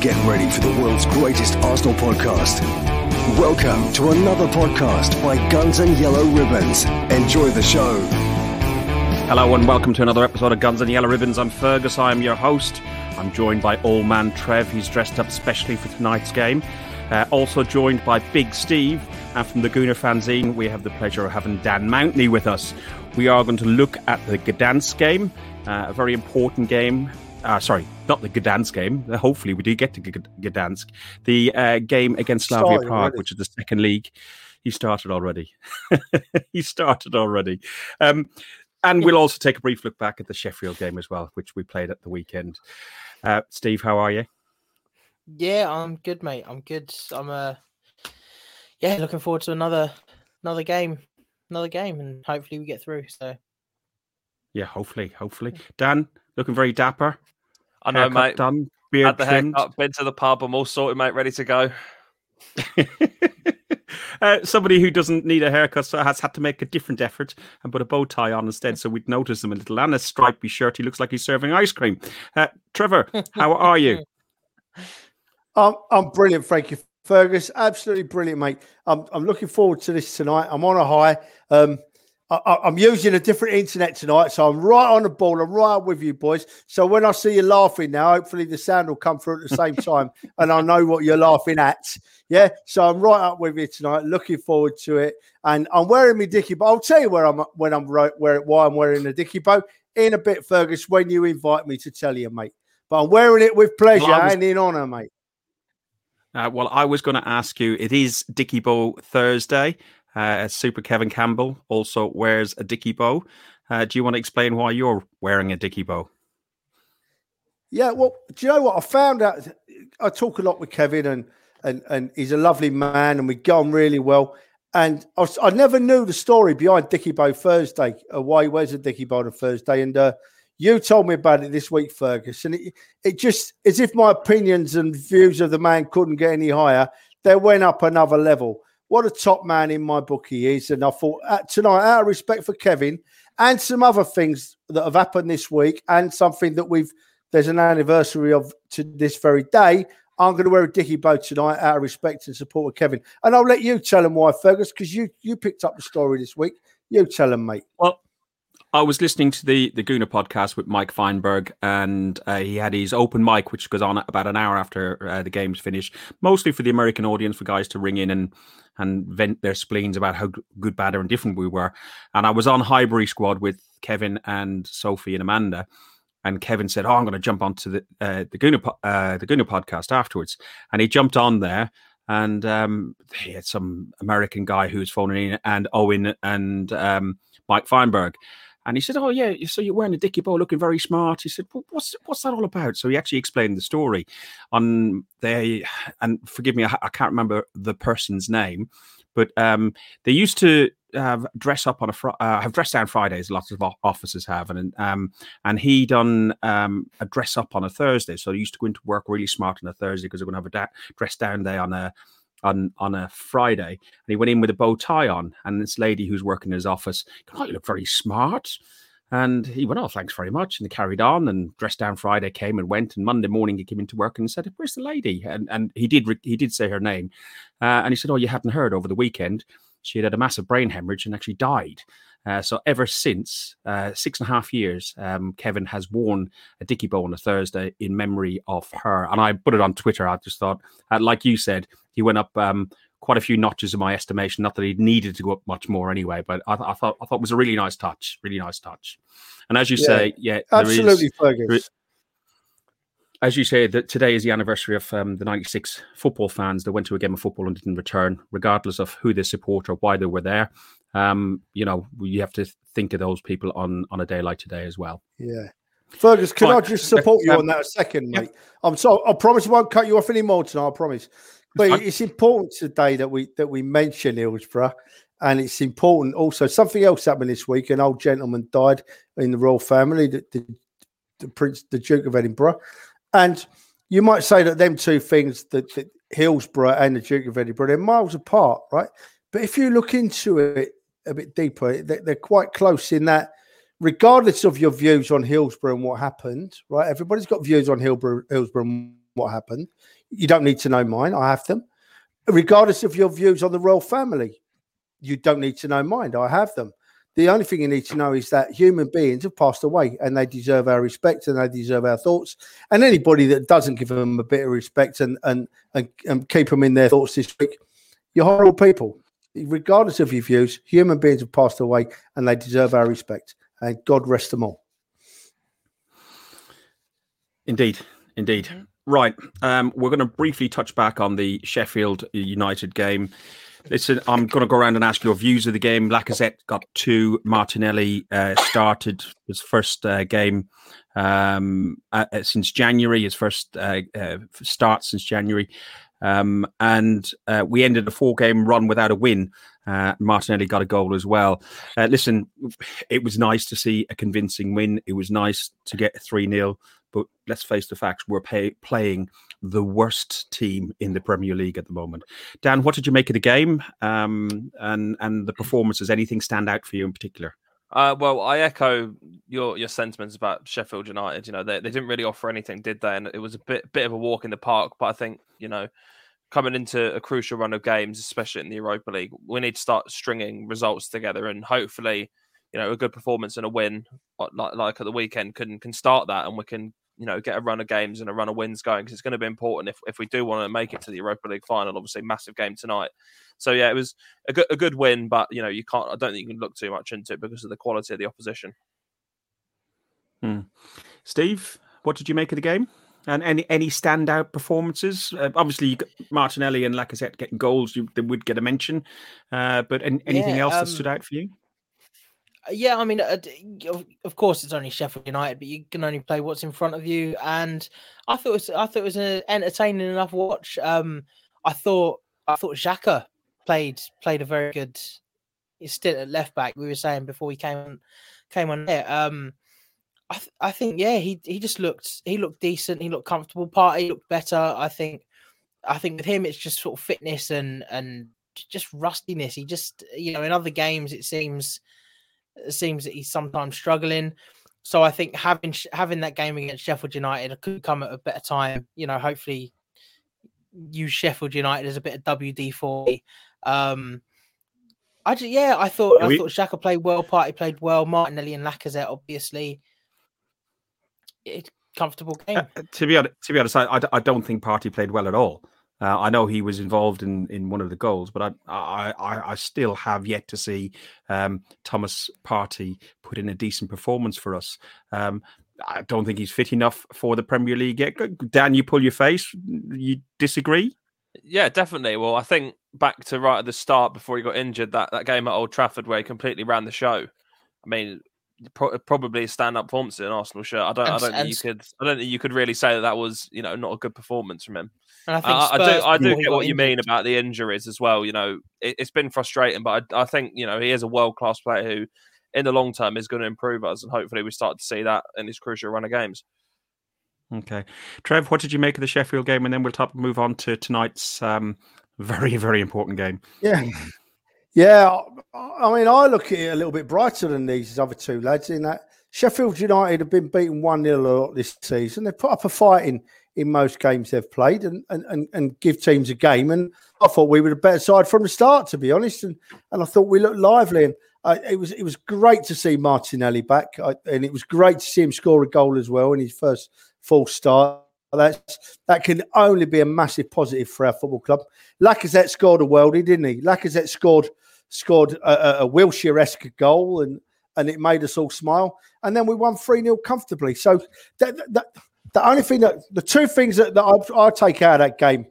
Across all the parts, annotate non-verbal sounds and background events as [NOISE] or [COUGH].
Get ready for the world's greatest Arsenal podcast. Welcome to another podcast by Guns and Yellow Ribbons. Enjoy the show. Hello and welcome to another episode of Guns and Yellow Ribbons. I'm Fergus, I am your host. I'm joined by Old Man Trev, he's dressed up specially for tonight's game. Uh, also joined by Big Steve, and from the Gooner fanzine, we have the pleasure of having Dan Mountney with us. We are going to look at the Gdansk game, uh, a very important game. Uh, sorry, not the Gdansk game. Uh, hopefully, we do get to Gdansk. The uh, game against Slavia Prague, which is the second league. He started already. [LAUGHS] he started already. Um, and we'll also take a brief look back at the Sheffield game as well, which we played at the weekend. Uh, Steve, how are you? Yeah, I'm good, mate. I'm good. I'm uh yeah, looking forward to another another game. Another game and hopefully we get through. So Yeah, hopefully, hopefully. Dan, looking very dapper. I know, Haircut mate. Done, beard Had the trimmed. haircut, been to the pub, I'm all sorted, mate, ready to go. [LAUGHS] uh, somebody who doesn't need a haircut so has had to make a different effort and put a bow tie on instead, so we'd notice him a little. And a stripy shirt. He looks like he's serving ice cream. Uh, Trevor, how [LAUGHS] are you? I'm, I'm brilliant, thank you, Fergus. Absolutely brilliant, mate. I'm, I'm looking forward to this tonight. I'm on a high. Um, I, am using a different internet tonight, so I'm right on the ball. I'm right with you, boys. So when I see you laughing now, hopefully the sound will come through at the same time, [LAUGHS] and I know what you're laughing at. Yeah, so I'm right up with you tonight. Looking forward to it, and I'm wearing my dicky. But I'll tell you where I'm when I'm right where why I'm wearing the dicky bow in a bit, Fergus. When you invite me to tell you, mate. But I'm wearing it with pleasure well, was... and in honour, mate. Uh, well, I was going to ask you. It is Dicky Bow Thursday. Uh, Super Kevin Campbell also wears a Dicky bow. Uh, do you want to explain why you're wearing a Dicky bow? Yeah, well, do you know what I found out? I talk a lot with Kevin, and and and he's a lovely man, and we get on really well. And I, was, I never knew the story behind Dicky Bow Thursday, uh, why he wears a Dicky Bow on Thursday. And uh, you told me about it this week, Fergus, and it, it just as if my opinions and views of the man couldn't get any higher. They went up another level. What a top man in my book he is, and I thought uh, tonight, out of respect for Kevin and some other things that have happened this week, and something that we've there's an anniversary of to this very day. I'm going to wear a dicky bow tonight out of respect and support of Kevin, and I'll let you tell him why, Fergus, because you you picked up the story this week. You tell him, mate. Well, I was listening to the the Gooner podcast with Mike Feinberg, and uh, he had his open mic, which goes on about an hour after uh, the game's finished, mostly for the American audience, for guys to ring in and and vent their spleens about how good, bad, or indifferent we were. And I was on Highbury Squad with Kevin and Sophie and Amanda, and Kevin said, "Oh, I'm going to jump onto the uh, the Gooner uh, the Gooner podcast afterwards," and he jumped on there. And um, he had some American guy who was phoning in, and Owen and um, Mike Feinberg. And he said, "Oh yeah, so you're wearing a dicky bow, looking very smart." He said, well, "What's what's that all about?" So he actually explained the story. On they, and forgive me, I, I can't remember the person's name, but um, they used to have dress up on a fr- uh, have dress down Fridays. Lots of officers have, and um, and he done um, a dress up on a Thursday. So he used to go into work really smart on a Thursday because they're going to have a da- dress down day on a on on a Friday, and he went in with a bow tie on. And this lady who's working in his office, "Oh, you look very smart." And he went, "Oh, thanks very much." And they carried on. And dressed down Friday came and went. And Monday morning he came into work and said, "Where's the lady?" And and he did he did say her name, uh, and he said, "Oh, you hadn't heard over the weekend." She had had a massive brain hemorrhage and actually died. Uh, so ever since uh, six and a half years, um, Kevin has worn a dicky bow on a Thursday in memory of her. And I put it on Twitter. I just thought, uh, like you said, he went up um, quite a few notches in my estimation. Not that he needed to go up much more anyway, but I, I thought I thought it was a really nice touch, really nice touch. And as you yeah, say, yeah, absolutely, Fergus as you say, that today is the anniversary of um, the 96 football fans that went to a game of football and didn't return, regardless of who they support or why they were there um, you know, you have to think of those people on on a day like today as well. Yeah. Fergus, can I just support you um, on that a second, mate? Yeah. I'm sorry. I promise I won't cut you off anymore tonight. I promise. But it's, it's important today that we that we mention Hillsborough, and it's important also something else happened this week. An old gentleman died in the royal family, the, the, the Prince, the Duke of Edinburgh, and you might say that them two things, that, that Hillsborough and the Duke of Edinburgh, they're miles apart, right? But if you look into it a bit deeper, they're quite close in that, regardless of your views on Hillsborough and what happened, right? Everybody's got views on Hillsborough, Hillsborough and what happened. You don't need to know mine. I have them. Regardless of your views on the royal family, you don't need to know mine. I have them. The only thing you need to know is that human beings have passed away and they deserve our respect and they deserve our thoughts. And anybody that doesn't give them a bit of respect and, and, and, keep them in their thoughts this week, you're horrible people. Regardless of your views, human beings have passed away and they deserve our respect. And God rest them all. Indeed. Indeed. Mm-hmm. Right. Um, we're going to briefly touch back on the Sheffield United game. Listen, I'm going to go around and ask your views of the game. Lacazette got two. Martinelli uh, started his first uh, game um, uh, since January, his first uh, uh, start since January. Um, and uh, we ended a four game run without a win. Martinelli got a goal as well. listen, it was nice to see a convincing win. It was nice to get 3 0. But let's face the facts: we're pay, playing the worst team in the Premier League at the moment. Dan, what did you make of the game um, and and the performances? Anything stand out for you in particular? Uh, well, I echo your your sentiments about Sheffield United. You know, they, they didn't really offer anything, did they? And it was a bit bit of a walk in the park. But I think you know, coming into a crucial run of games, especially in the Europa League, we need to start stringing results together, and hopefully, you know, a good performance and a win like like at the weekend can can start that, and we can you know get a run of games and a run of wins going because it's going to be important if, if we do want to make it to the Europa League final. Obviously, massive game tonight. So yeah, it was a good a good win, but you know you can't. I don't think you can look too much into it because of the quality of the opposition. Hmm. Steve, what did you make of the game? And any any standout performances? Uh, obviously, Martinelli and Lacazette getting goals, you, they would get a mention. Uh, but any, anything yeah, else um, that stood out for you? Yeah, I mean, uh, of course, it's only Sheffield United, but you can only play what's in front of you. And I thought it was, I thought it was an entertaining enough watch. Um, I thought, I thought Xhaka played played a very good stint at left back. We were saying before we came came on there. Um, I, th- I think yeah, he he just looked he looked decent. He looked comfortable. Partey looked better. I think I think with him, it's just sort of fitness and and just rustiness. He just you know in other games it seems it seems that he's sometimes struggling. So I think having having that game against Sheffield United could come at a better time. You know, hopefully use Sheffield United as a bit of WD for me. Um, I just, yeah, I thought I thought Xhaka played well, Partey played well, Martinelli and Lacazette obviously. It, comfortable game. Uh, to be honest, to be honest, I, I don't think Partey played well at all. Uh, I know he was involved in, in one of the goals, but I I, I still have yet to see um, Thomas Partey put in a decent performance for us. Um, I don't think he's fit enough for the Premier League yet. Dan, you pull your face. You disagree? Yeah, definitely. Well, I think back to right at the start before he got injured, that, that game at Old Trafford where he completely ran the show. I mean, pro- probably a stand-up performance in an Arsenal shirt. I don't, and, I don't think you could, I don't think you could really say that that was, you know, not a good performance from him. And I think I, I do, I do get what you mean about the injuries as well. You know, it, has been frustrating, but I, I, think you know he is a world-class player who, in the long term, is going to improve us, and hopefully we start to see that in his crucial run of games. Okay, Trev, what did you make of the Sheffield game? And then we'll top, move on to tonight's um, very, very important game. Yeah. Yeah, I mean, I look at it a little bit brighter than these other two lads in that Sheffield United have been beaten 1 0 a lot this season. They've put up a fight in, in most games they've played and, and, and, give teams a game. And I thought we were a better side from the start, to be honest. And, and I thought we looked lively. And uh, it was it was great to see Martinelli back. I, and it was great to see him score a goal as well in his first full start. That's that can only be a massive positive for our football club. Lacazette scored a worldie, didn't he? Lacazette scored scored a, a Wilshere-esque goal and and it made us all smile. And then we won 3 0 comfortably. So that, that, the only thing that the two things that, that I, I take out of that game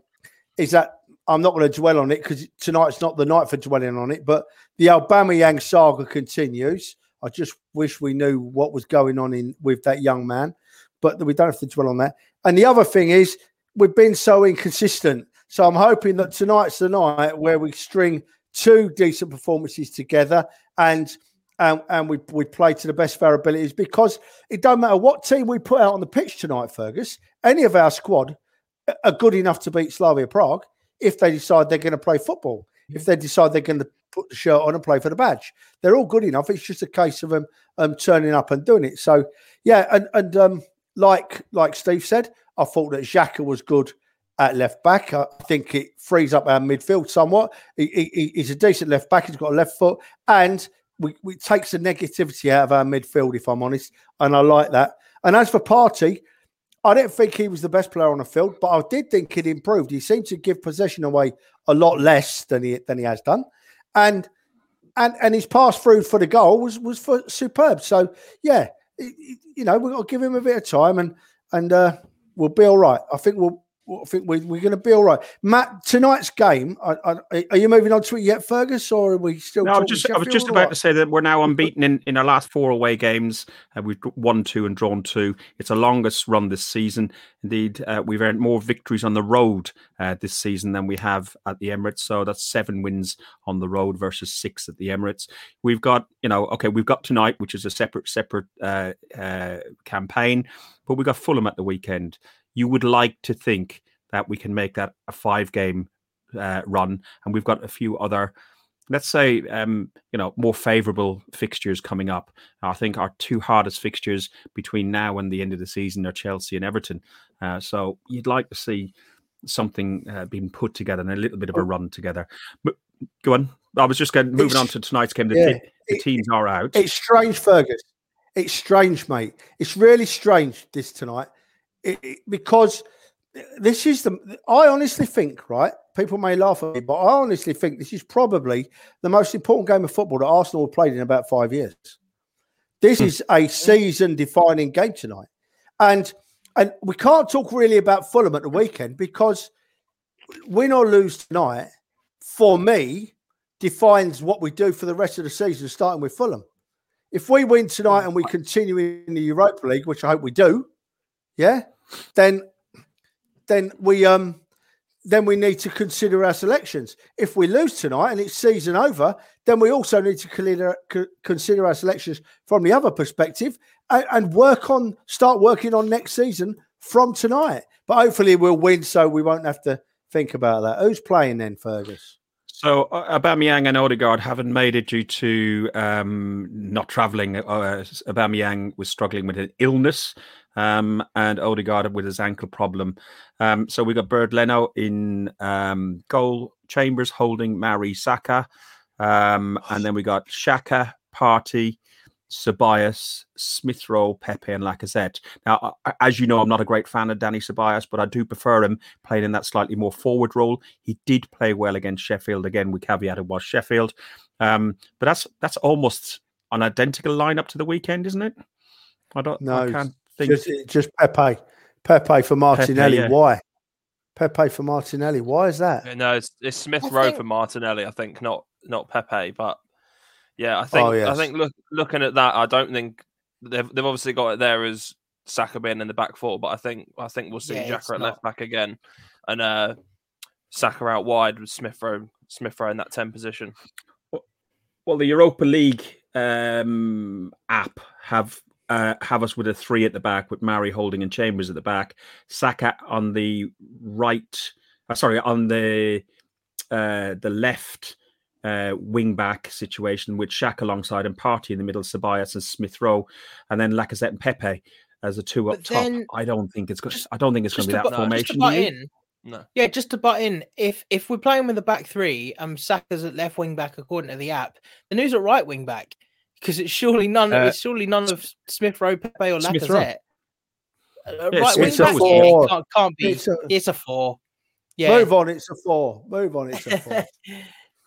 is that I'm not going to dwell on it because tonight's not the night for dwelling on it. But the Aubameyang saga continues. I just wish we knew what was going on in with that young man, but we don't have to dwell on that. And the other thing is we've been so inconsistent. So I'm hoping that tonight's the night where we string two decent performances together and and, and we, we play to the best of our abilities because it don't matter what team we put out on the pitch tonight, Fergus. Any of our squad are good enough to beat Slavia Prague if they decide they're going to play football. If they decide they're going to put the shirt on and play for the badge, they're all good enough. It's just a case of them um, turning up and doing it. So yeah, and and um, like like Steve said, I thought that Xhaka was good at left back. I think it frees up our midfield somewhat. He, he, he's a decent left back. He's got a left foot, and we, we takes the negativity out of our midfield, if I'm honest. And I like that. And as for Partey, I didn't think he was the best player on the field, but I did think he'd improved. He seemed to give possession away a lot less than he than he has done, and and and his pass through for the goal was was for superb. So yeah, you know we've got to give him a bit of time, and and uh, we'll be all right. I think we'll I think we're, we're going to be all right. Matt, tonight's game, I, I, are you moving on to it yet, Fergus, or are we still? No, I was just, I was just about to say that we're now unbeaten in, in our last four away games. Uh, we've won two and drawn two. It's the longest run this season. Indeed, uh, we've earned more victories on the road uh, this season than we have at the Emirates. So that's seven wins on the road versus six at the Emirates. We've got, you know, okay, we've got tonight, which is a separate, separate uh, uh, campaign, but we've got Fulham at the weekend you would like to think that we can make that a five game uh, run. And we've got a few other, let's say, um, you know, more favorable fixtures coming up. I think our two hardest fixtures between now and the end of the season are Chelsea and Everton. Uh, so you'd like to see something uh, being put together and a little bit of a oh. run together. But go on. I was just going moving it's, on to tonight's game. The, yeah, the teams are out. It's strange, Fergus. It's strange, mate. It's really strange this tonight it, it, because this is the. I honestly think, right? People may laugh at me, but I honestly think this is probably the most important game of football that Arsenal have played in about five years. This hmm. is a season-defining game tonight, and and we can't talk really about Fulham at the weekend because win or lose tonight, for me, defines what we do for the rest of the season, starting with Fulham. If we win tonight and we continue in the Europa League, which I hope we do, yeah, then then we um then we need to consider our selections. If we lose tonight and it's season over, then we also need to consider, our selections from the other perspective and, and, work on start working on next season from tonight. But hopefully we'll win, so we won't have to think about that. Who's playing then, Fergus? So uh, Aubameyang and Odegaard haven't made it due to um, not travelling. Uh, Aubameyang was struggling with an illness, um, and Odegaard with his ankle problem. Um, so we got Bernd Leno in um, goal, Chambers holding Mari Saka, um, and then we got Xhaka, Partey, Ceballos, Smith Rowe, Pepe, and Lacazette. Now, as you know, I'm not a great fan of Danny Ceballos, but I do prefer him playing in that slightly more forward role. He did play well against Sheffield. Again, we caveated was Sheffield, um, but that's that's almost an identical lineup to the weekend, isn't it? I don't. No, I can't think. Just, just Pepe, Pepe for Martinelli. Pepe, yeah. Why? Pepe for Martinelli. Why is that? No, it's, it's Smith Rowe think... for Martinelli. I think not not Pepe, but yeah, I think oh, yes. I think look, looking at that, I don't think they've they've obviously got it there as Saka being in the back four, but I think I think we'll see yeah, Xhaka at left back again, and uh, Saka out wide with Smith Rowe Smith Rowe in that ten position. Well, the Europa League um, app have uh, have us with a three at the back with Mari Holding and Chambers at the back, Saka on the right, uh, sorry, on the uh, the left uh, wing back situation with Shaq alongside and Partey in the middle, Ceballos and Smith Rowe, and then Lacazette and Pepe as a two up top. I don't think it's going. I don't think it's going to be that no, formation. in, no. Yeah, just to butt in, if if we're playing with a back three, um, Saka's at left wing back according to the app, then who's at right wing back? Because it's surely none. Uh, it's surely none of Smith Rowe, Pepe, or Lacazette. Uh, yeah, right wing back yeah, can't, can't, be. It's a, it's a four. Yeah. Move on. It's a four. Move on. It's a four. [LAUGHS]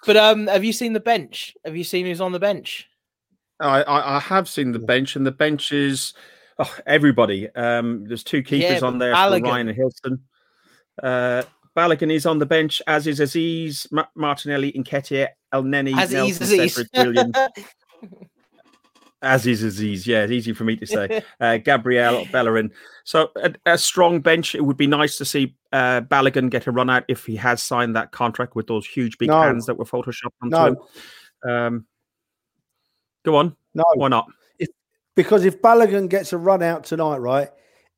But um, have you seen the bench? Have you seen who's on the bench? I, I, I have seen the bench, and the bench is oh, everybody. Um, there's two keepers yeah, on there, for Ryan and Hilton. Uh, Balogun is on the bench, as is Aziz, Ma- Martinelli, Nketiah, Elneny, Aziz, Nelson, Aziz. Cedric, [LAUGHS] Williams. Aziz Aziz, yeah, it's easy for me to say. [LAUGHS] Uh, Gabriel Bellerin. So a, a, strong bench. It would be nice to see uh, Balogun get a run out if he has signed that contract with those huge big no. hands that were photoshopped onto no. him. Um, go on. No, why not? If, because if Balogun gets a run out tonight, right,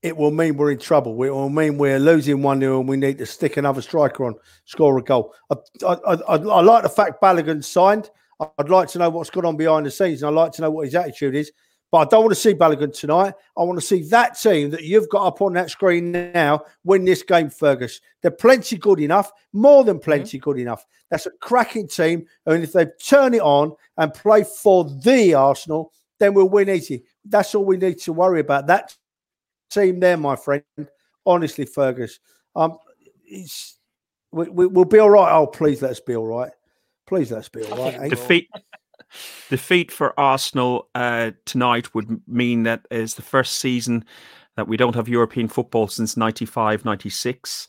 it will mean we're in trouble. It will mean we're losing one 0 and we need to stick another striker on, score a goal. I, I, I, I like the fact Balogun signed. I'd like to know what's going on behind the scenes, and I'd like to know what his attitude is. But I don't want to see Balogun tonight. I want to see that team that you've got up on that screen now win this game, Fergus. They're plenty good enough, more than plenty mm-hmm. good enough. That's a cracking team. And if they turn it on and play for the Arsenal, then we'll win easy. That's all we need to worry about. That team there, my friend. Honestly, Fergus. Um, it's we, we, will be all right. Oh, please let us be all right. Please let us be all right. [LAUGHS] Defeat defeat for Arsenal uh, tonight would mean that is the first season that we don't have European football since 95, 96.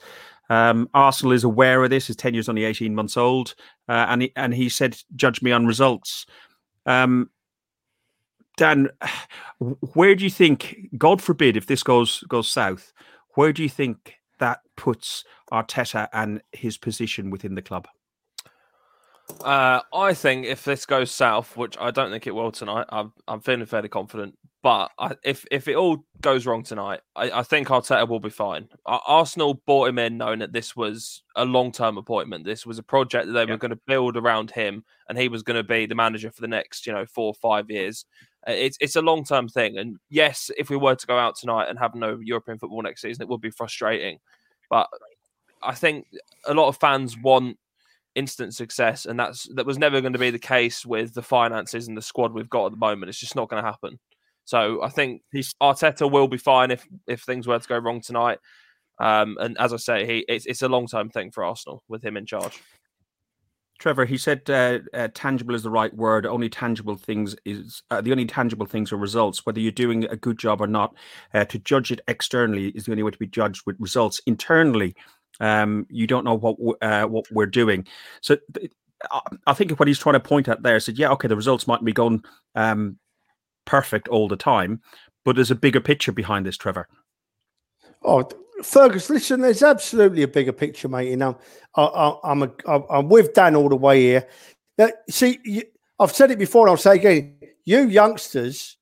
Um, Arsenal is aware of this. His tenure is only 18 months old. Uh, and, he, and he said, judge me on results. Um, Dan, where do you think, God forbid, if this goes goes south, where do you think that puts Arteta and his position within the club? Uh, I think if this goes south, which I don't think it will tonight, I'm I'm feeling fairly confident. But I, if if it all goes wrong tonight, I, I think Arteta will be fine. Arsenal bought him in knowing that this was a long term appointment. This was a project that they yeah. were going to build around him, and he was going to be the manager for the next you know four or five years. Uh, it's it's a long term thing, and yes, if we were to go out tonight and have no European football next season, it would be frustrating. But I think a lot of fans want instant success, and that's that was never going to be the case with the finances and the squad we've got at the moment. It's just not going to happen. So I think he's, Arteta will be fine if if things were to go wrong tonight. Um, and as I say, he it's, it's a long term thing for Arsenal with him in charge. Trevor, he said uh, uh, tangible is the right word. Only tangible things is uh, the only tangible things are results. Whether you're doing a good job or not, uh, to judge it externally is the only way to be judged with results. Internally, um, you don't know what uh, what we're doing. So I think what he's trying to point at there said, yeah, okay, the results might be going um, perfect all the time, but there's a bigger picture behind this, Trevor. Oh, Fergus, listen, there's absolutely a bigger picture, mate. You know, I, am a, I'm with Dan all the way here. Now, see, you, I've said it before, and I'll say again: you youngsters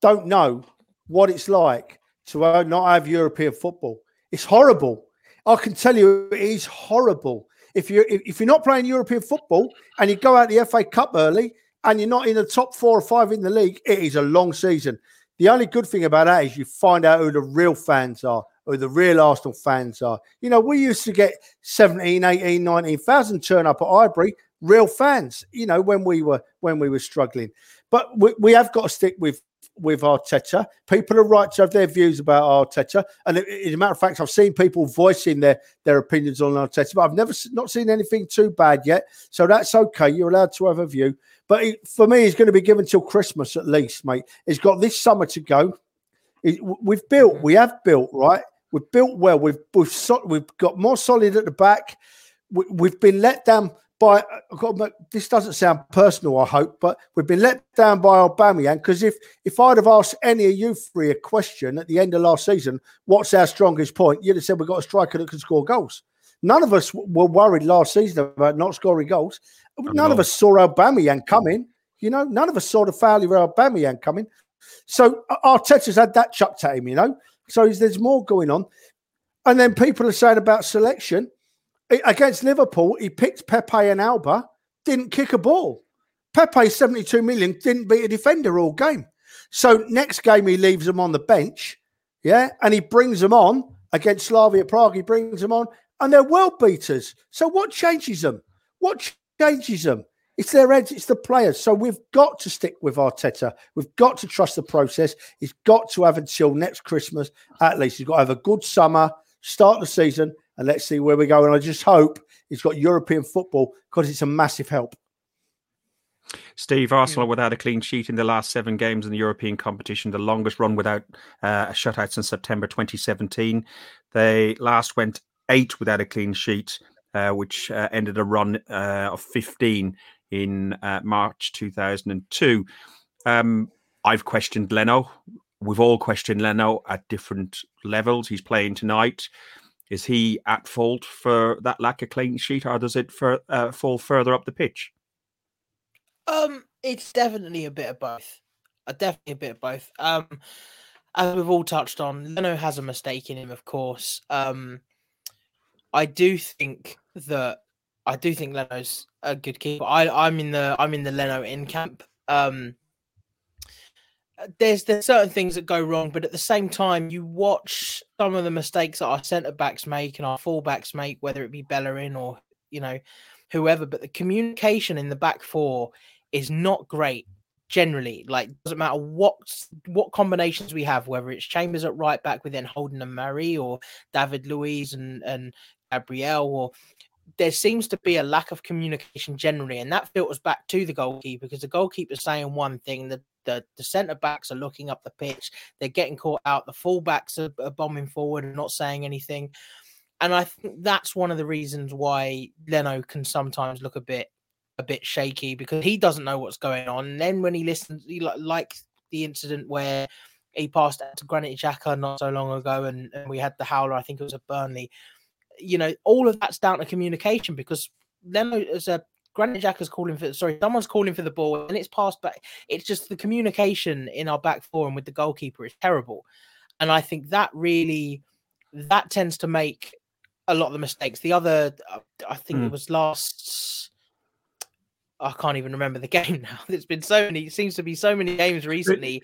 don't know what it's like to not have European football. It's horrible. I can tell you, it is horrible. If you're if you're not playing European football and you go out the FA Cup early and you're not in the top four or five in the league, it is a long season. The only good thing about that is you find out who the real fans are, who the real Arsenal fans are. You know, we used to get 17, 18, 19,000 turn up at Highbury, real fans, you know, when we were when we were struggling. But we, we have got to stick with with Arteta. People are right to have their views about Arteta, and as a matter of fact, I've seen people voicing their their opinions on Arteta, but I've never not seen anything too bad yet. So that's okay. You're allowed to have a view, but it, for me, he's going to be given till Christmas at least, mate. He's got this summer to go. we've built, mm-hmm. we have built, right? We've built well. We've we've, so, we've got more solid at the back. We, have been let down by this doesn't sound personal, I hope, but we've been let down by Aubameyang because if if I'd have asked any of you three a question at the end of last season, what's our strongest point? You'd have said we've got a striker that can score goals. None of us were worried last season about not scoring goals. None of us saw Aubameyang coming. You know, none of us saw the failure of Aubameyang coming. So Arteta's had that chucked at him, you know. So there's more going on. And then people are saying about selection against Liverpool, he picked Pepe and Auba, didn't kick a ball. Pepe, 72 million, didn't beat a defender all game. So next game, he leaves them on the bench, yeah, and he brings them on against Slavia Prague. He brings them on, and they're world beaters. So what changes them? What changes them? It's their heads, it's the players. So we've got to stick with Arteta. We've got to trust the process. He's got to have until next Christmas at least. He's got to have a good summer, start the season, and let's see where we go. And I just hope he's got European football because it's a massive help. Steve, Arsenal yeah. without a clean sheet in the last seven games in the European competition, the longest run without uh, a shutout since September 2017. They last went eight without a clean sheet, uh, which uh, ended a run uh, of 15 in uh, March 2002. Um, I've questioned Leno. We've all questioned Leno at different levels. He's playing tonight. Is he at fault for that lack of clean sheet, or does it for, uh, fall further up the pitch? Um, it's definitely a bit of both. Uh, definitely a bit of both. Um, as we've all touched on, Leno has a mistake in him, of course. Um, I do think that I do think Leno's a good keeper. I, I'm in the I'm in the Leno in camp. Um, there's there's certain things that go wrong, but at the same time, you watch some of the mistakes that our centre backs make and our fullbacks make, whether it be Bellerin or you know whoever. But the communication in the back four is not great generally. Like doesn't matter what what combinations we have, whether it's Chambers at right back with then Holding and Murray, or David Luiz and and Gabriel, or there seems to be a lack of communication generally, and that filters back to the goalkeeper because the goalkeeper's saying one thing, the the, the centre backs are looking up the pitch, they're getting caught out, the full backs are, are bombing forward and not saying anything. And I think that's one of the reasons why Leno can sometimes look a bit a bit shaky because he doesn't know what's going on. And then when he listens, he like, like the incident where he passed to Granit Xhaka not so long ago, and, and we had the howler. I think it was at Burnley you know, all of that's down to communication because Leno as a Granit Xhaka's calling for sorry, someone's calling for the ball and it's passed back. It's just the communication in our back four and with the goalkeeper is terrible. And I think that really that tends to make a lot of the mistakes. The other I think mm. it hmm. was last I can't even remember the [LAUGHS] game now. There's been so many, it seems to be so many games recently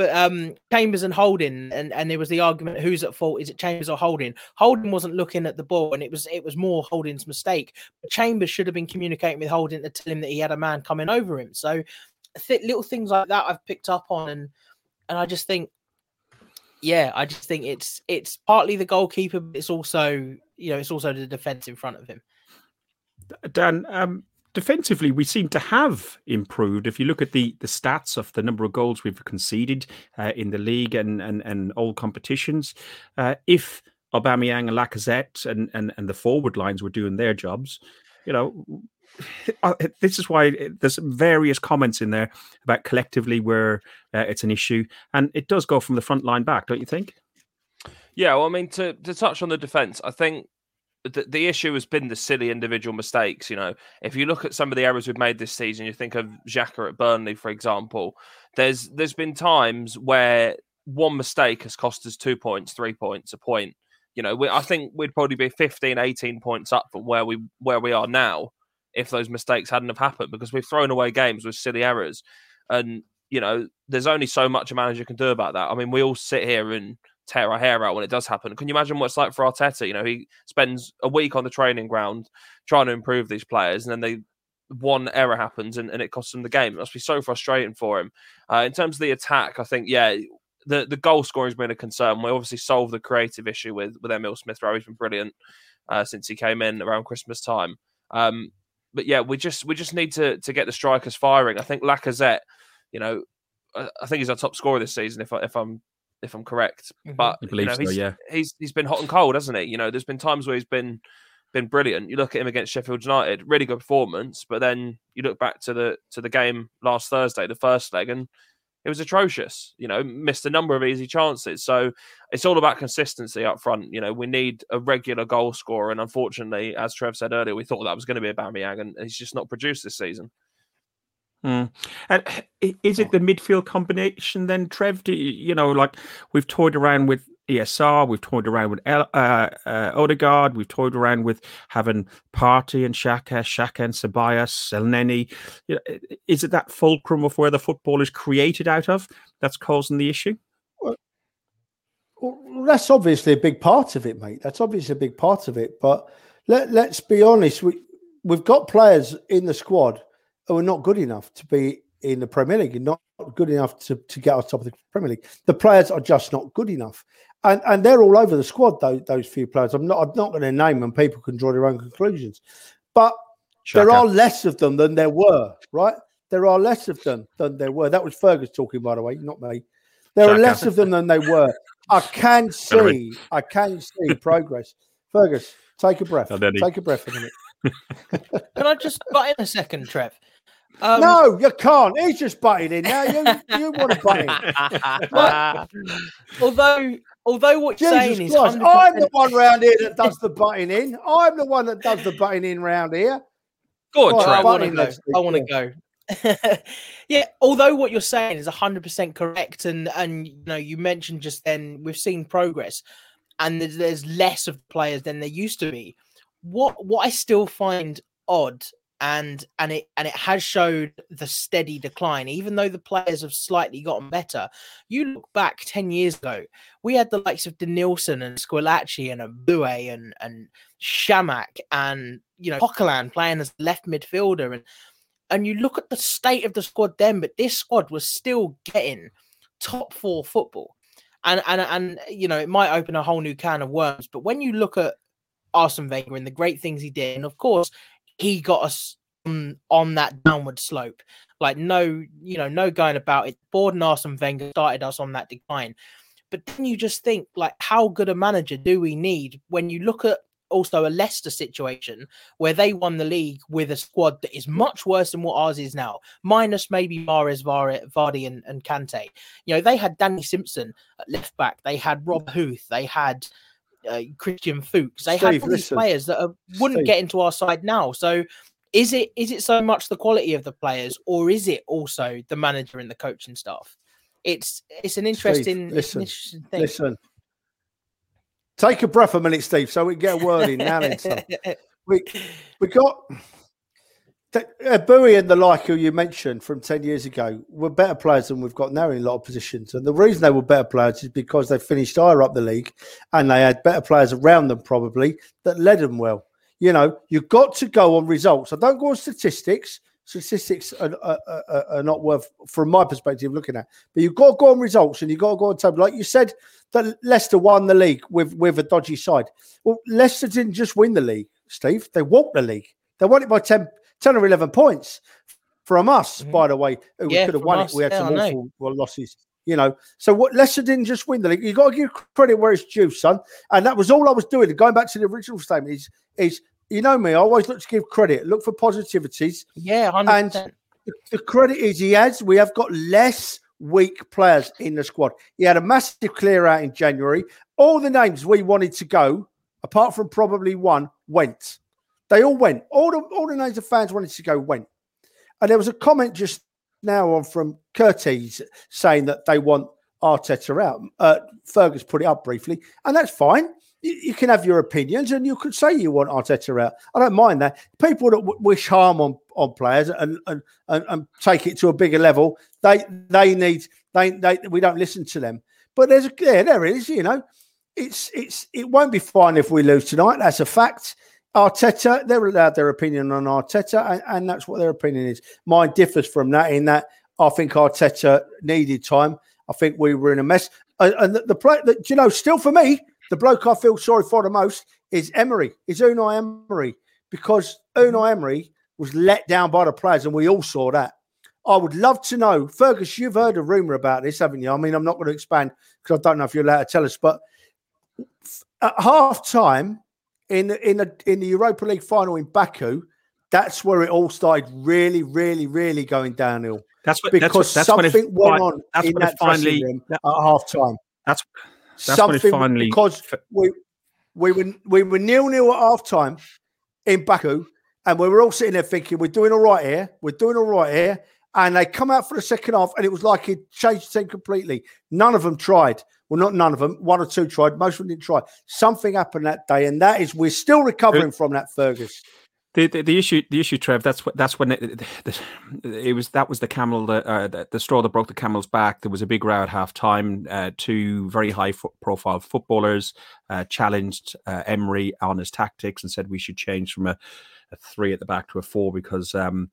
but um, Chambers and Holding, and, and there was the argument: who's at fault? Is it Chambers or Holding? Holding wasn't looking at the ball, and it was it was more Holding's mistake. But Chambers should have been communicating with Holding to tell him that he had a man coming over him. So th- little things like that I've picked up on, and and I just think, yeah, I just think it's it's partly the goalkeeper, but it's also you know it's also the defense in front of him. Dan, um, defensively, we seem to have improved. If you look at the the stats of the number of goals we've conceded uh, in the league and and and all competitions, uh, if Aubameyang and Lacazette and, and and the forward lines were doing their jobs, you know. [LAUGHS] Uh, this is why there's various comments in there about collectively where uh, it's an issue, and it does go from the front line back, don't you think? Yeah, well, I mean, to to touch on the defense, I think the, the issue has been the silly individual mistakes. You know, if you look at some of the errors we've made this season, you think of Xhaka at Burnley, for example. There's there's been times where one mistake has cost us two points, three points, a point. You know, we, I think we'd probably be 15, 18 points up from where we where we are now if those mistakes hadn't have happened because we've thrown away games with silly errors. And you know, there's only so much a manager can do about that. I mean, we all sit here and tear our hair out when it does happen. Can you imagine what it's like for Arteta? You know, he spends a week on the training ground trying to improve these players, and then they one error happens and, and it costs them the game. It must be so frustrating for him. Uh, in terms of the attack, I think yeah, the the goal scoring has been a concern. We obviously solved the creative issue with with Emil Smith Rowe. He's been brilliant uh, since he came in around Christmas time. Um, but yeah, we just we just need to to get the strikers firing. I think Lacazette, you know, I think he's our top scorer this season. If I, if I'm if I'm correct. Mm-hmm. But you know, he's, yeah. he's he's been hot and cold, hasn't he? You know, there's been times where he's been been brilliant. You look at him against Sheffield United, really good performance, but then you look back to the to the game last Thursday, the first leg, and it was atrocious. You know, missed a number of easy chances. So it's all about consistency up front. You know, we need a regular goal scorer, and unfortunately, as Trev said earlier, we thought that was going to be a Aubameyang, and he's just not produced this season. Mm. And is it the midfield combination then, Trev? Do you, you know, like we've toyed around with ESR, we've toyed around with El, uh, uh, Odegaard, we've toyed around with having Partey and Xhaka, Xhaka and Ceballos, Elneny. You know, is it that fulcrum of where the football is created out of that's causing the issue? Well, well, that's obviously a big part of it, mate. That's obviously a big part of it. But let, let's be honest, we, we've got players in the squad who are not good enough to be in the Premier League and not good enough to, to get on top of the Premier League. The players are just not good enough. And and they're all over the squad, those, those few players. I'm not I'm not going to name them. People can draw their own conclusions. But Shaka. there are less of them than there were, right? There are less of them than there were. That was Fergus talking, by the way, not me. There Shaka. are less of them than they were. I can see, I can see progress. Fergus, take a breath. Take a breath for a minute. can I just butt in a second, Trev? Um, no, you can't. He's just butting in now. You, you want to butt in. [LAUGHS] although, although what you're Jesus saying Christ, is, 100%... I'm the one round here that does the butting in. I'm the one that does the butting in round here. Go on, I want to go. I want to go. [LAUGHS] yeah, although what you're saying is 100% correct, and and you know you mentioned just then we've seen progress, and there's, there's less of players than there used to be. What what I still find odd and and it and it has showed the steady decline. Even though the players have slightly gotten better you look back 10 years ago we had the likes of Denilson and Squillaci and Abue and and Chamakh and you know Coquelin playing as left midfielder and and you look at the state of the squad then but this squad was still getting top 4 football. And and and you know it might open a whole new can of worms but when you look at Arsene Wenger and the great things he did and of course he got us on, on that downward slope. Like no, you know, no going about it. Borden Arsene Wenger started us on that decline. But then you just think, like, how good a manager do we need when you look at also a Leicester situation where they won the league with a squad that is much worse than what ours is now, minus maybe Mahrez, Vardy, and, and Kante. You know, they had Danny Simpson at left back, they had Rob Huth, they had uh, Christian Fuchs, they Steve, had all these players that are, wouldn't Steve. get into our side now. So is it is it so much the quality of the players, or is it also the manager and the coaching staff? It's it's an interesting, Steve, listen, an interesting thing. Listen, take a breath a minute, Steve, so we can get a word in now. [LAUGHS] we we got Uh, Bowie and the like who you mentioned from 10 years ago were better players than we've got now in a lot of positions. And the reason they were better players is because they finished higher up the league and they had better players around them, probably, that led them well. You know, you've got to go on results. I don't go on statistics. Statistics are, are, are, are, not worth, from my perspective, looking at. But you've got to go on results and you've got to go on table. Like you said, that Leicester won the league with, with a dodgy side. Well, Leicester didn't just win the league, Steve. They walked the league. They won it by 10, 10 or 11 points from us, mm-hmm. by the way. Who yeah, could have won us. it. We had yeah, some awful losses you know. So what Leicester didn't just win the league. You got to give credit where it's due, son. And that was all I was doing. Going back to the original statement is is you know me, I always look to give credit, look for positivities. Yeah, 100%. and the, the credit is he has. We have got less weak players in the squad. He had a massive clear out in January. All the names we wanted to go, apart from probably one, went. They all went. All the all the names of fans wanted to go went. And there was a comment just now on from Curtis saying that they want Arteta out. Uh, Fergus put it up briefly, and that's fine you, you, can have your opinions and you could say you want Arteta out. I don't mind that. People that w- wish harm on, on players and, and, and, and, take it to a bigger level, they they need they, they we don't listen to them. But there's a yeah, there is, you know. It's it's it won't be fine if we lose tonight. That's a fact. Arteta, they're allowed their opinion on Arteta, and, and that's what their opinion is. Mine differs from that in that I think Arteta needed time. I think we were in a mess. And, the, the play that you know, still for me, the bloke I feel sorry for the most is Emery, is Unai Emery, because Unai Emery was let down by the players, and we all saw that. I would love to know, Fergus, you've heard a rumor about this, haven't you? I mean, I'm not going to expand because I don't know if you're allowed to tell us, but uh, at half time in in the in the Europa League final in Baku, that's where it all started really, really, really going downhill. That's what because that's, what, that's something went on in that finally, room at half time. That's that's something finally... because we we were we were nil nil at half time in Baku, and we were all sitting there thinking we're doing all right here, we're doing all right here, and they come out for the second half, and it was like it changed the team completely. None of them tried. Well, not none of them. One or two tried. Most of them didn't try. Something happened that day, and that is we're still recovering from that, Fergus. The, the, the issue the issue Trev that's what that's when it, it, it, was that was the camel that uh, the, the, straw that broke the camel's back there was a big row at half time uh, two very high fo- profile footballers uh, challenged uh, Emery on his tactics and said we should change from a, a three at the back to a four because um,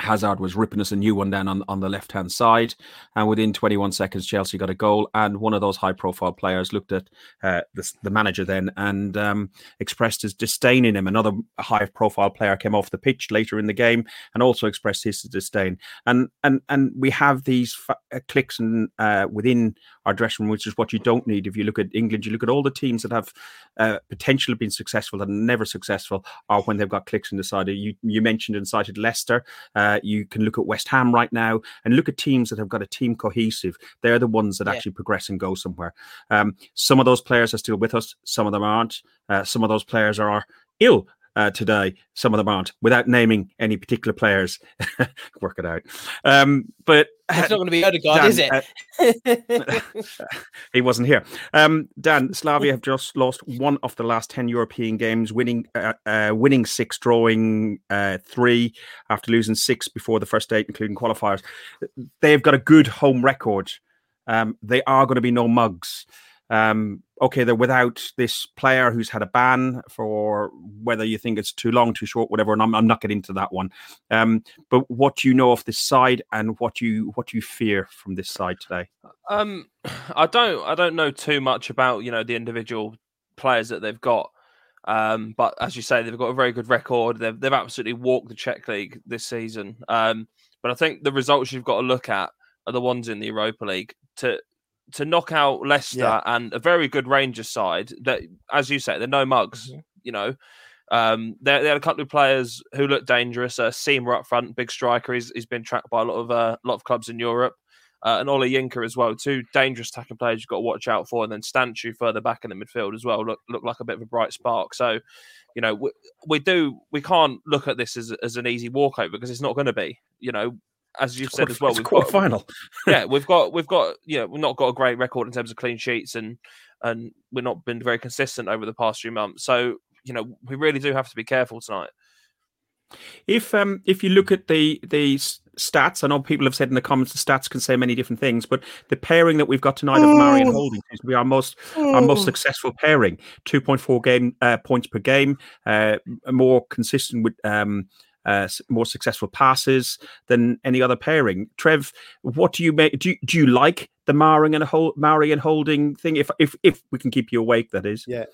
Hazard was ripping us a new one down on, on the left hand side. And within 21 seconds, Chelsea got a goal. And one of those high profile players looked at uh, the, the, manager then and um, expressed his disdain in him. Another high profile player came off the pitch later in the game and also expressed his disdain. And and and we have these uh, clicks and uh, within our dressing room, which is what you don't need. If you look at England, you look at all the teams that have uh, potentially been successful are never successful, are when they've got clicks in the side. You you mentioned and cited Leicester. Uh, you can look at West Ham right now and look at teams that have got a team cohesive. They're the ones that yeah. actually progress and go somewhere. Um, some of those players are still with us. Some of them aren't. Uh, some of those players are ill uh, today. Some of them aren't, without naming any particular players. [LAUGHS] Work it out. Um, but it's not going to be [LAUGHS] Odegaard, is it? Uh, [LAUGHS] he wasn't here. Um, Dan, Slavia have just lost one of the last ten European games, winning uh, uh, winning six, drawing uh, three after losing six before the first eight, including qualifiers. They've got a good home record. Um, they are going to be no mugs. Um, okay, they're without this player who's had a ban for whether you think it's too long, too short, whatever. And I'm, I'm not getting into that one. Um, but what do you know of this side, and what you what you fear from this side today? Um, [CLEARS THROAT] I don't I don't know too much about you know the individual players that they've got. Um, but as you say, they've got a very good record. They've they've absolutely walked the Czech league this season. Um, but I think the results you've got to look at are the ones in the Europa League to to knock out Leicester yeah. and a very good Rangers side that, as you say, they're no mugs. Mm-hmm. You know, um, they, they had a couple of players who look dangerous. Uh, Sima up front, big striker. He's, he's been tracked by a lot of uh, lot of clubs in Europe. Uh, and Olayinka as well. Two dangerous attacking players you've got to watch out for. And then Stanciu further back in the midfield as well look look like a bit of a bright spark. So, you know, we, we do we can't look at this as, as an easy walkover because it's not going to be. You know, as you've said as well, we've got final. [LAUGHS] yeah, we've got we've got you know we've not got a great record in terms of clean sheets and and we've not been very consistent over the past few months. So you know we really do have to be careful tonight. If um if you look at the the stats, I know people have said in the comments the stats can say many different things, but the pairing that we've got tonight of Mari and Holding seems to be our most our most successful pairing. Two point four game uh, points per game, uh, more consistent with um uh, more successful passes than any other pairing. Trev, what do you make? Do you, do you like the Maring and hold, Mari and Holding thing? If if if we can keep you awake, that is. Yeah,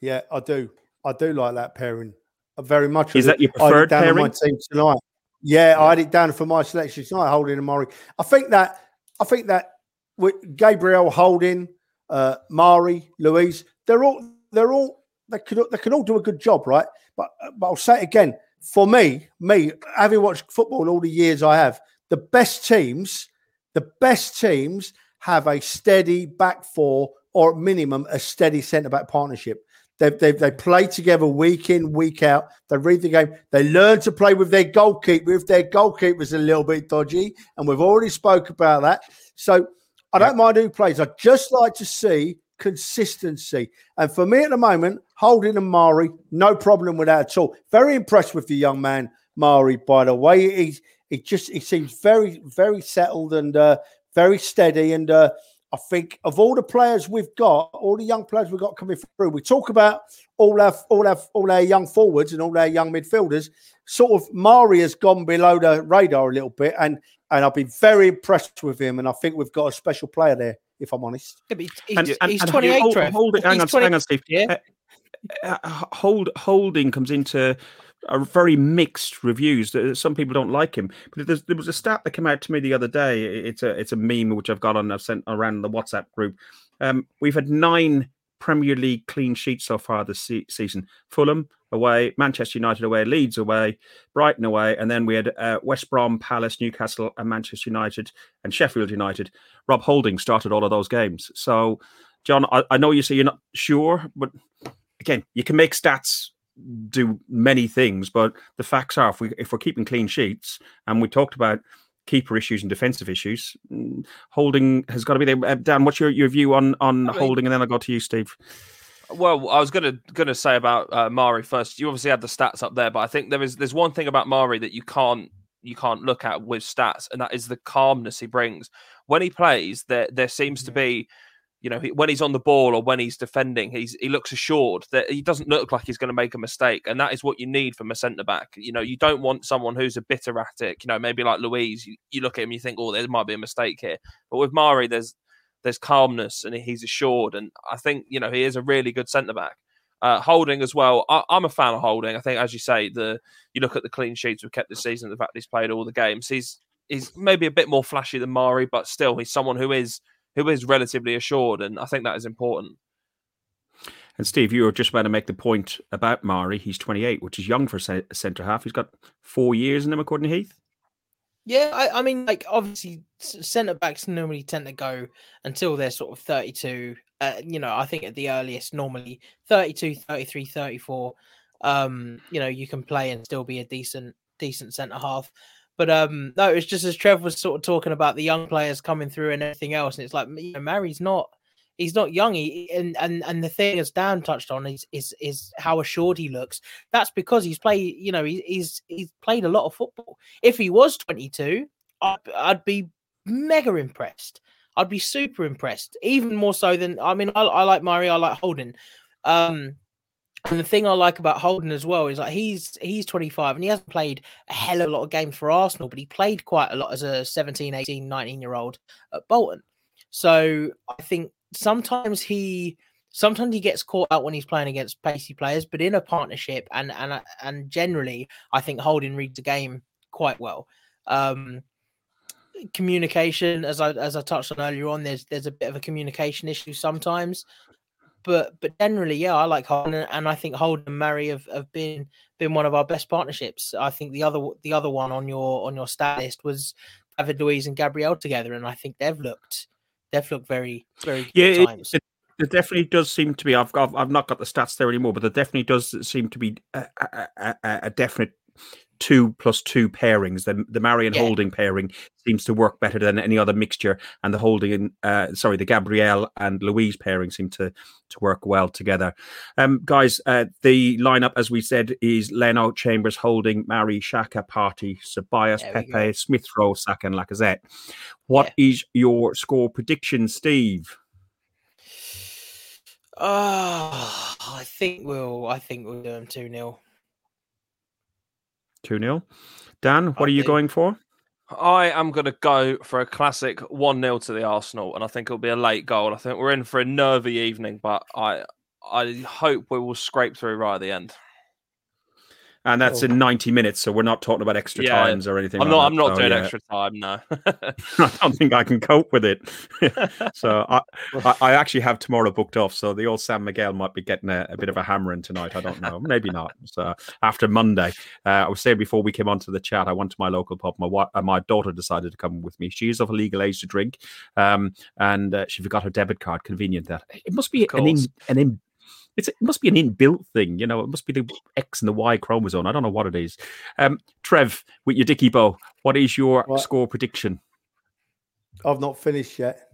yeah, I do. I do like that pairing very much. Is that your preferred down pairing? On my team tonight. Yeah, yeah, I had it down for my selection tonight. Holding and Mari. I think that I think that with Gabriel Holding, uh, Mari, Luiz, they're all they're all they could they can all do a good job, right? But but I'll say it again for me, me having watched football all the years I have, the best teams, the best teams have a steady back four or at minimum a steady centre back partnership. They, they, they play together week in, week out. They read the game. They learn to play with their goalkeeper if their goalkeeper's a little bit dodgy. And we've already spoke about that. So I don't mind who plays. I'd just like to see consistency. And for me at the moment, Holding and Mari, no problem with that at all. Very impressed with the young man, Mari, by the way. He, he just he seems very, very settled and uh, very steady. And uh, I think of all the players we've got, all the young players we've got coming through, we talk about all our all our all our young forwards and all our young midfielders. Sort of Mari has gone below the radar a little bit, and and I've been very impressed with him. And I think we've got a special player there if I'm honest. Yeah, he's, and, and, he's 28, hold, hold it, hang, on, 20, hang on, Steve. Yeah. Uh, uh, hold, holding comes into a very mixed reviews. Some people don't like him, but there was a stat that came out to me the other day. It's a it's a meme which I've got on. I've sent around the WhatsApp group. Um, we've had nine Premier League clean sheets so far this se- season. Fulham away, Manchester United away, Leeds away, Brighton away, and then we had uh, West Brom, Palace, Newcastle, and Manchester United and Sheffield United. Rob Holding started all of those games. So, John, I, I know you say you're not sure, but again, you can make stats do many things, but the facts are if we if we're keeping clean sheets, and we talked about keeper issues and defensive issues. Mm, holding has got to be there. Uh, Dan, what's your, your view on on I mean, holding? And then I'll go to you, Steve. Well, I was gonna gonna say about uh, Mari first. You obviously had the stats up there, but I think there is there's one thing about Mari that you can't you can't look at with stats, and that is the calmness he brings when he plays. There there seems to be you know, when he's on the ball or when he's defending, he's he looks assured that he doesn't look like he's going to make a mistake, and that is what you need from a centre back. You know, you don't want someone who's a bit erratic. You know, maybe like Luiz, you, you look at him, you think, oh, there might be a mistake here. But with Mari, there's there's calmness and he's assured, and I think you know he is a really good centre back. Uh, holding as well. I, am a fan of Holding. I think, as you say, the you look at the clean sheets we've kept this season, the fact he's played all the games. He's he's maybe a bit more flashy than Mari, but still, he's someone who is who is relatively assured, and I think that is important. And Steve, you were just about to make the point about Mari. He's 28, which is young for a centre half. He's got four years in him, according to Heath. Yeah, I, I mean, like obviously, centre backs normally tend to go until they're sort of 32. Uh, you know, I think at the earliest, normally 32, 33, 34. um, you know, you can play and still be a decent decent centre half. But um, no, it's just as Trev was sort of talking about the young players coming through and everything else, and it's like you know, Mari's not he's not young. He, and and and the thing as Dan touched on is is is how assured he looks. That's because he's played. You know, he, he's he's played a lot of football. If he was 22, I'd, I'd be mega impressed. I'd be super impressed, even more so than I mean, I, I like Mari, I like Holding. Um, and the thing I like about Holding as well is like he's he's 25 and he hasn't played a hell of a lot of games for Arsenal, but he played quite a lot as a 17, 18, 19 year old at Bolton. So I think sometimes he sometimes he gets caught out when he's playing against pacey players, but in a partnership and and and generally, I think Holding reads the game quite well. Um, communication, as I as I touched on earlier on, there's there's a bit of a communication issue sometimes, but but generally, yeah, I like Holding, and I think Holding and Mari have, have been been one of our best partnerships. I think the other the other one on your on your stat list was David Luiz and Gabriel together, and I think they've looked they've looked very very yeah. It, it, it, definitely does seem to be. I've got I've not got the stats there anymore, but there definitely does seem to be a, a, a, a definite two plus two pairings. The the Marion yeah. Holding pairing seems to work better than any other mixture, and the Holding, uh, sorry, the Gabriel and Luiz pairing seem to to work well together. Um, guys, uh, the lineup, as we said, is Leno, Chambers, Holding, Mari, Xhaka, Partey, Ceballos, Pepe, Smith Rowe, Saka, and Lacazette. What yeah. is your score prediction, Steve? [SIGHS] Oh, I think we'll. I think we'll do them two 0 2 0. Dan, what I are you going for? I am going to go for a classic 1 0 to the Arsenal, and I think it'll be a late goal. I think we're in for a nervy evening, but I I hope we will scrape through right at the end and that's oh. in 90 minutes so we're not talking about extra yeah, times or anything i'm like not i'm not so, doing yeah. extra time no. [LAUGHS] I don't think i can cope with it. [LAUGHS] So I, I actually have tomorrow booked off so the old San Miguel might be getting a, a bit of a hammering tonight i don't know. Maybe not. So after monday uh, i was saying before we came onto the chat i went to my local pub. My uh, my daughter decided to come with me. She's of a legal age to drink um, and uh, she forgot her debit card. Convenient that. It must be an in, an it's, it must be an inbuilt thing, you know. It must be the X and the Y chromosome. I don't know what it is. Um, Trev, with your Dicky Bow, what is your what? score prediction? I've not finished yet.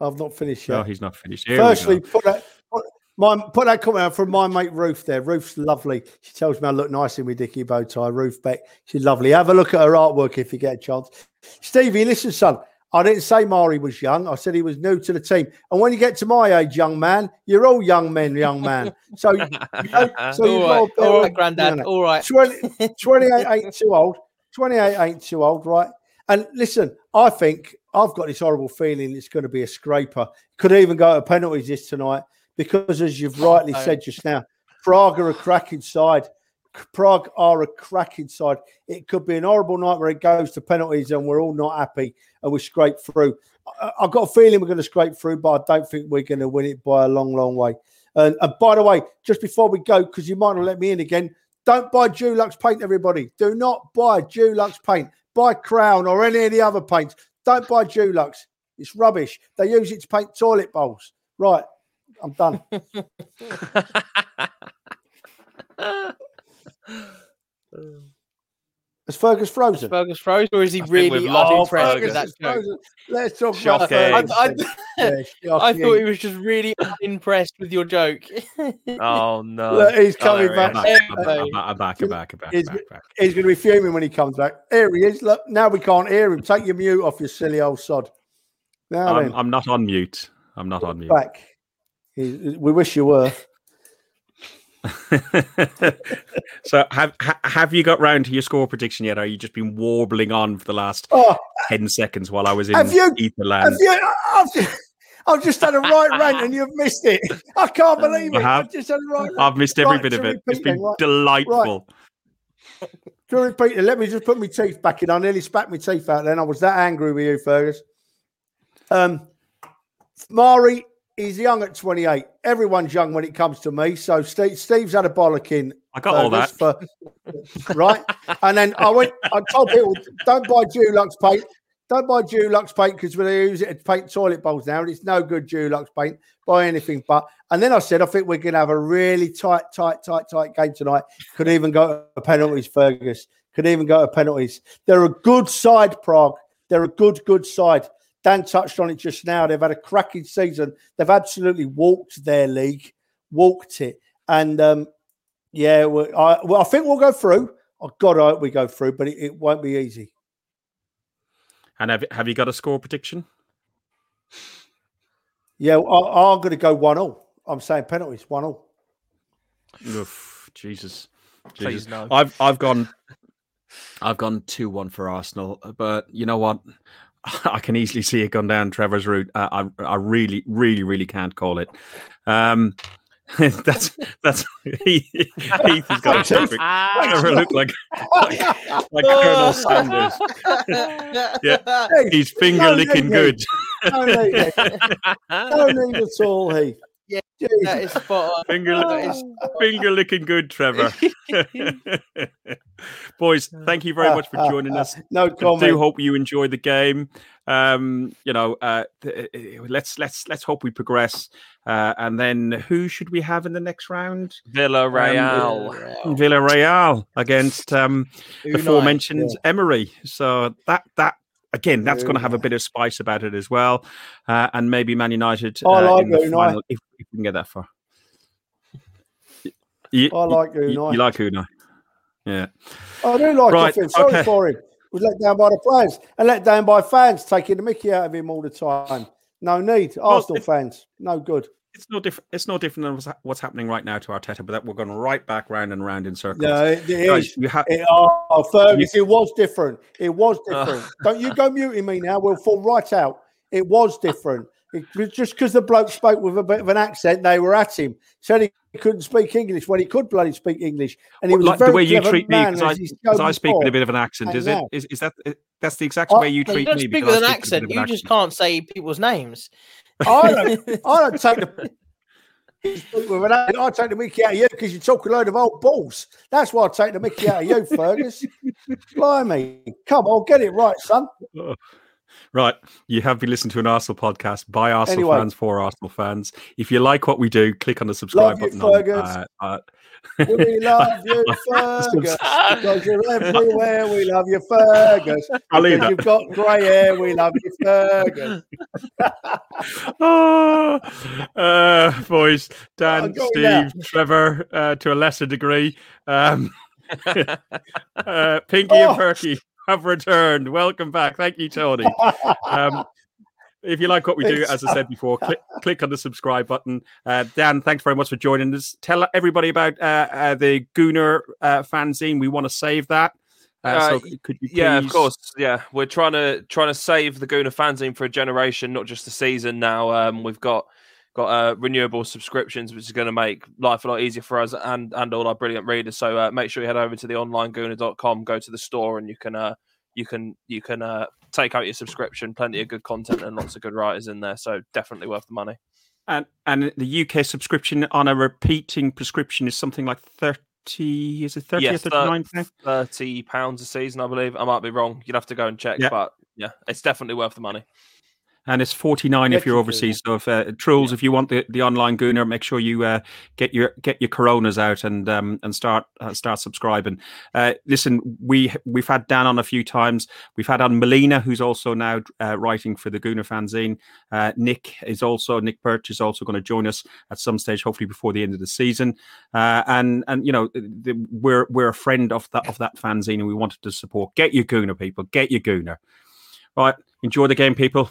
I've not finished yet. No, he's not finished. Here Firstly, put that put, my, put that comment out from my mate Ruth there. Ruth's lovely. She tells me I look nice in my Dicky bow tie. Ruth Beck, she's lovely. Have a look at her artwork if you get a chance. Stevie, listen, son. I didn't say Mari was young. I said he was new to the team. And when you get to my age, young man, you're all young men, young man. So, you know, so [LAUGHS] you've all right, all right, granddad. All right. 20, [LAUGHS] 28 ain't too old. 28 ain't too old, right? And listen, I think I've got this horrible feeling it's going to be a scraper. Could even go to penalties this tonight because, as you've [LAUGHS] rightly said just now, Prague are a cracking side. Prague are a cracking side. It could be an horrible night where it goes to penalties and we're all not happy and we scrape through. I, have got a feeling we're going to scrape through, but I don't think we're going to win it by a long, long way. And, and by the way, just before we go, because you might not let me in again, don't buy Dulux paint, everybody. Do not buy Dulux paint. Buy Crown or any of the other paints. Don't buy Dulux. It's rubbish. They use it to paint toilet bowls. Right. I'm done. [LAUGHS] [LAUGHS] [LAUGHS] [SIGHS] Is Fergus frozen? Is Fergus frozen, or is he I really unimpressed with that joke? Let's talk about Fergus. I, I, yeah, [LAUGHS] I, thought he was just really unimpressed with your joke. [LAUGHS] oh no! Look, he's coming oh, back. I'm back. I'm back. I'm back. I'm back. He's, back, back. he's going to be fuming when he comes back. Here he is. Look, now we can't hear him. Take your mute off, you silly old sod. Now I'm, I'm not on mute. I'm not on mute. Back. He, we wish you were. [LAUGHS] so have have you got round to your score prediction yet? Or are you just been warbling on for the last oh, ten seconds while I was in have you, Etherland? Have you, I've, just, I've just had a right rant and you've missed it. I can't [LAUGHS] believe it. Have, I've just had a right. I've missed every right, bit of it. It's been right, delightful. Right. To repeat it, let me just put my teeth back in. I nearly spat my teeth out then. I was that angry with you, Fergus. Um, Mari he's young at 28. Everyone's young when it comes to me. So Steve, Steve's had a bollocking. I got all that. For, [LAUGHS] right. and then I went, I told people, don't buy Dulux paint. Don't buy Dulux paint because we use it to paint toilet bowls now, and it's no good Dulux paint. Buy anything but. And then I said, I think we're going to have a really tight, tight, tight, tight game tonight. Could even go to penalties, Fergus. Could even go to penalties. They're a good side, Prague. They're a good, good side. Dan touched on it just now. They've had a cracking season. They've absolutely walked their league, walked it. And um, yeah, well I, well, I think we'll go through. Oh, God, I hope we go through, but it, it won't be easy. And have have you got a score prediction? Yeah, I, am going to go one all. I'm saying penalties one all. Oof, Jesus, Please no. I've I've gone, [LAUGHS] I've gone two one for Arsenal. But you know what? [LAUGHS] I can easily see it gone down Trevor's route. Uh, I I really really really can't call it. Um, [LAUGHS] that's that's [LAUGHS] Heath, Heath has got a perfect. Trevor look like like, like Colonel Sanders. yeah, he's finger licking good. No need it. No need at all, Heath. Yeah, Jeez. that is spot on. Finger, That is finger licking good, Trevor. [LAUGHS] [LAUGHS] Boys, thank you very much for joining us. No I do hope you enjoy the game. Um, you know, uh, uh, let's let's let's hope we progress. Uh, and then who should we have in the next round? Villarreal. Villarreal against um, the Unai, aforementioned Emery. So that that again, that's going to have a bit of spice about it as well, uh, and maybe Man United uh, I like Unai. if, we can get that far. You, I like you, Unai. you like Unai, yeah. I do like Right, him. Sorry okay. for him. Was let down by the players and let down by fans taking the mickey out of him all the time. No need. Arsenal it- fans, no good. It's no different. It's no different than what's, ha- what's happening right now to Arteta, but that we're going right back round and round in circles. No, it, it Guys, you have It, oh, oh Fergus, it was different. It was uh. different. Don't you go [LAUGHS] muting me now. We'll fall right out. It was different. It, was just because the bloke spoke with a bit of an accent, they were at him. Said he couldn't speak English when he could bloody speak English, and he was a like the very way you treat me man, because I, as he's 'cause shown I speak with a bit of an accent. Is it? Is, is that? That's the exact I- way you No, you treat don't me? speak because with I an speak with a accent. You just can't say people's names. I don't, I don't take the. with an accent. I take the mickey out of you because you talk a load of old balls. That's why I take the mickey out of you, Fergus. Blimey. Come on, get it right, son. Right, you have been listening to an Arsenal podcast by Arsenal Anyway. fans for Arsenal fans. If you like what we do, click on the subscribe Love you, button. on, uh, uh, We love you, [LAUGHS] Fergus, because you're [LAUGHS] everywhere. We love you, Fergus. [LAUGHS] I'll leave that. you've got grey hair. We love you, Fergus. oh, uh, boys, Dan, Steve, now. Trevor, uh, to a lesser degree. Um, uh, Pinky Oh. and Perky have returned. Welcome back. Thank you, Tony. Um, if you like what we do, as I said before, click, click on the subscribe button. Uh, Dan, thanks very much for joining us. Tell everybody about uh, uh, the Gooner uh, fanzine. We want to save that. Uh, Uh, so could you Yeah, of course. Yeah, we're trying to trying to save the Gooner fanzine for a generation, not just a season. Now um, we've got got uh, renewable subscriptions, which is going to make life a lot easier for us and and all our brilliant readers. So uh, make sure you head over to the onlinegooner.com, go to the store, and you can uh, you can you can uh, take out your subscription. Plenty of good content and lots of good writers in there. So definitely worth the money. And and the UK subscription on a repeating prescription is something like thirty. Is it thirty or thirty nine? Thirty pounds a season, I believe. I might be wrong. You'd have to go and check, Yeah. but yeah, it's definitely worth the money. And it's 49 if you're overseas. so if uh, trolls if you want the, the online gooner make sure you uh, get your get your coronas out and um and start uh, start subscribing. Uh listen we we've had dan on a few times. We've had on melina who's also now uh, writing for the gooner fanzine. Uh nick is also nick birch is also going to join us at some stage hopefully before the end of the season. Uh and and you know the, we're we're a friend of that of that fanzine and we wanted to support. Get your gooner people. Get your gooner. Right. Enjoy the game people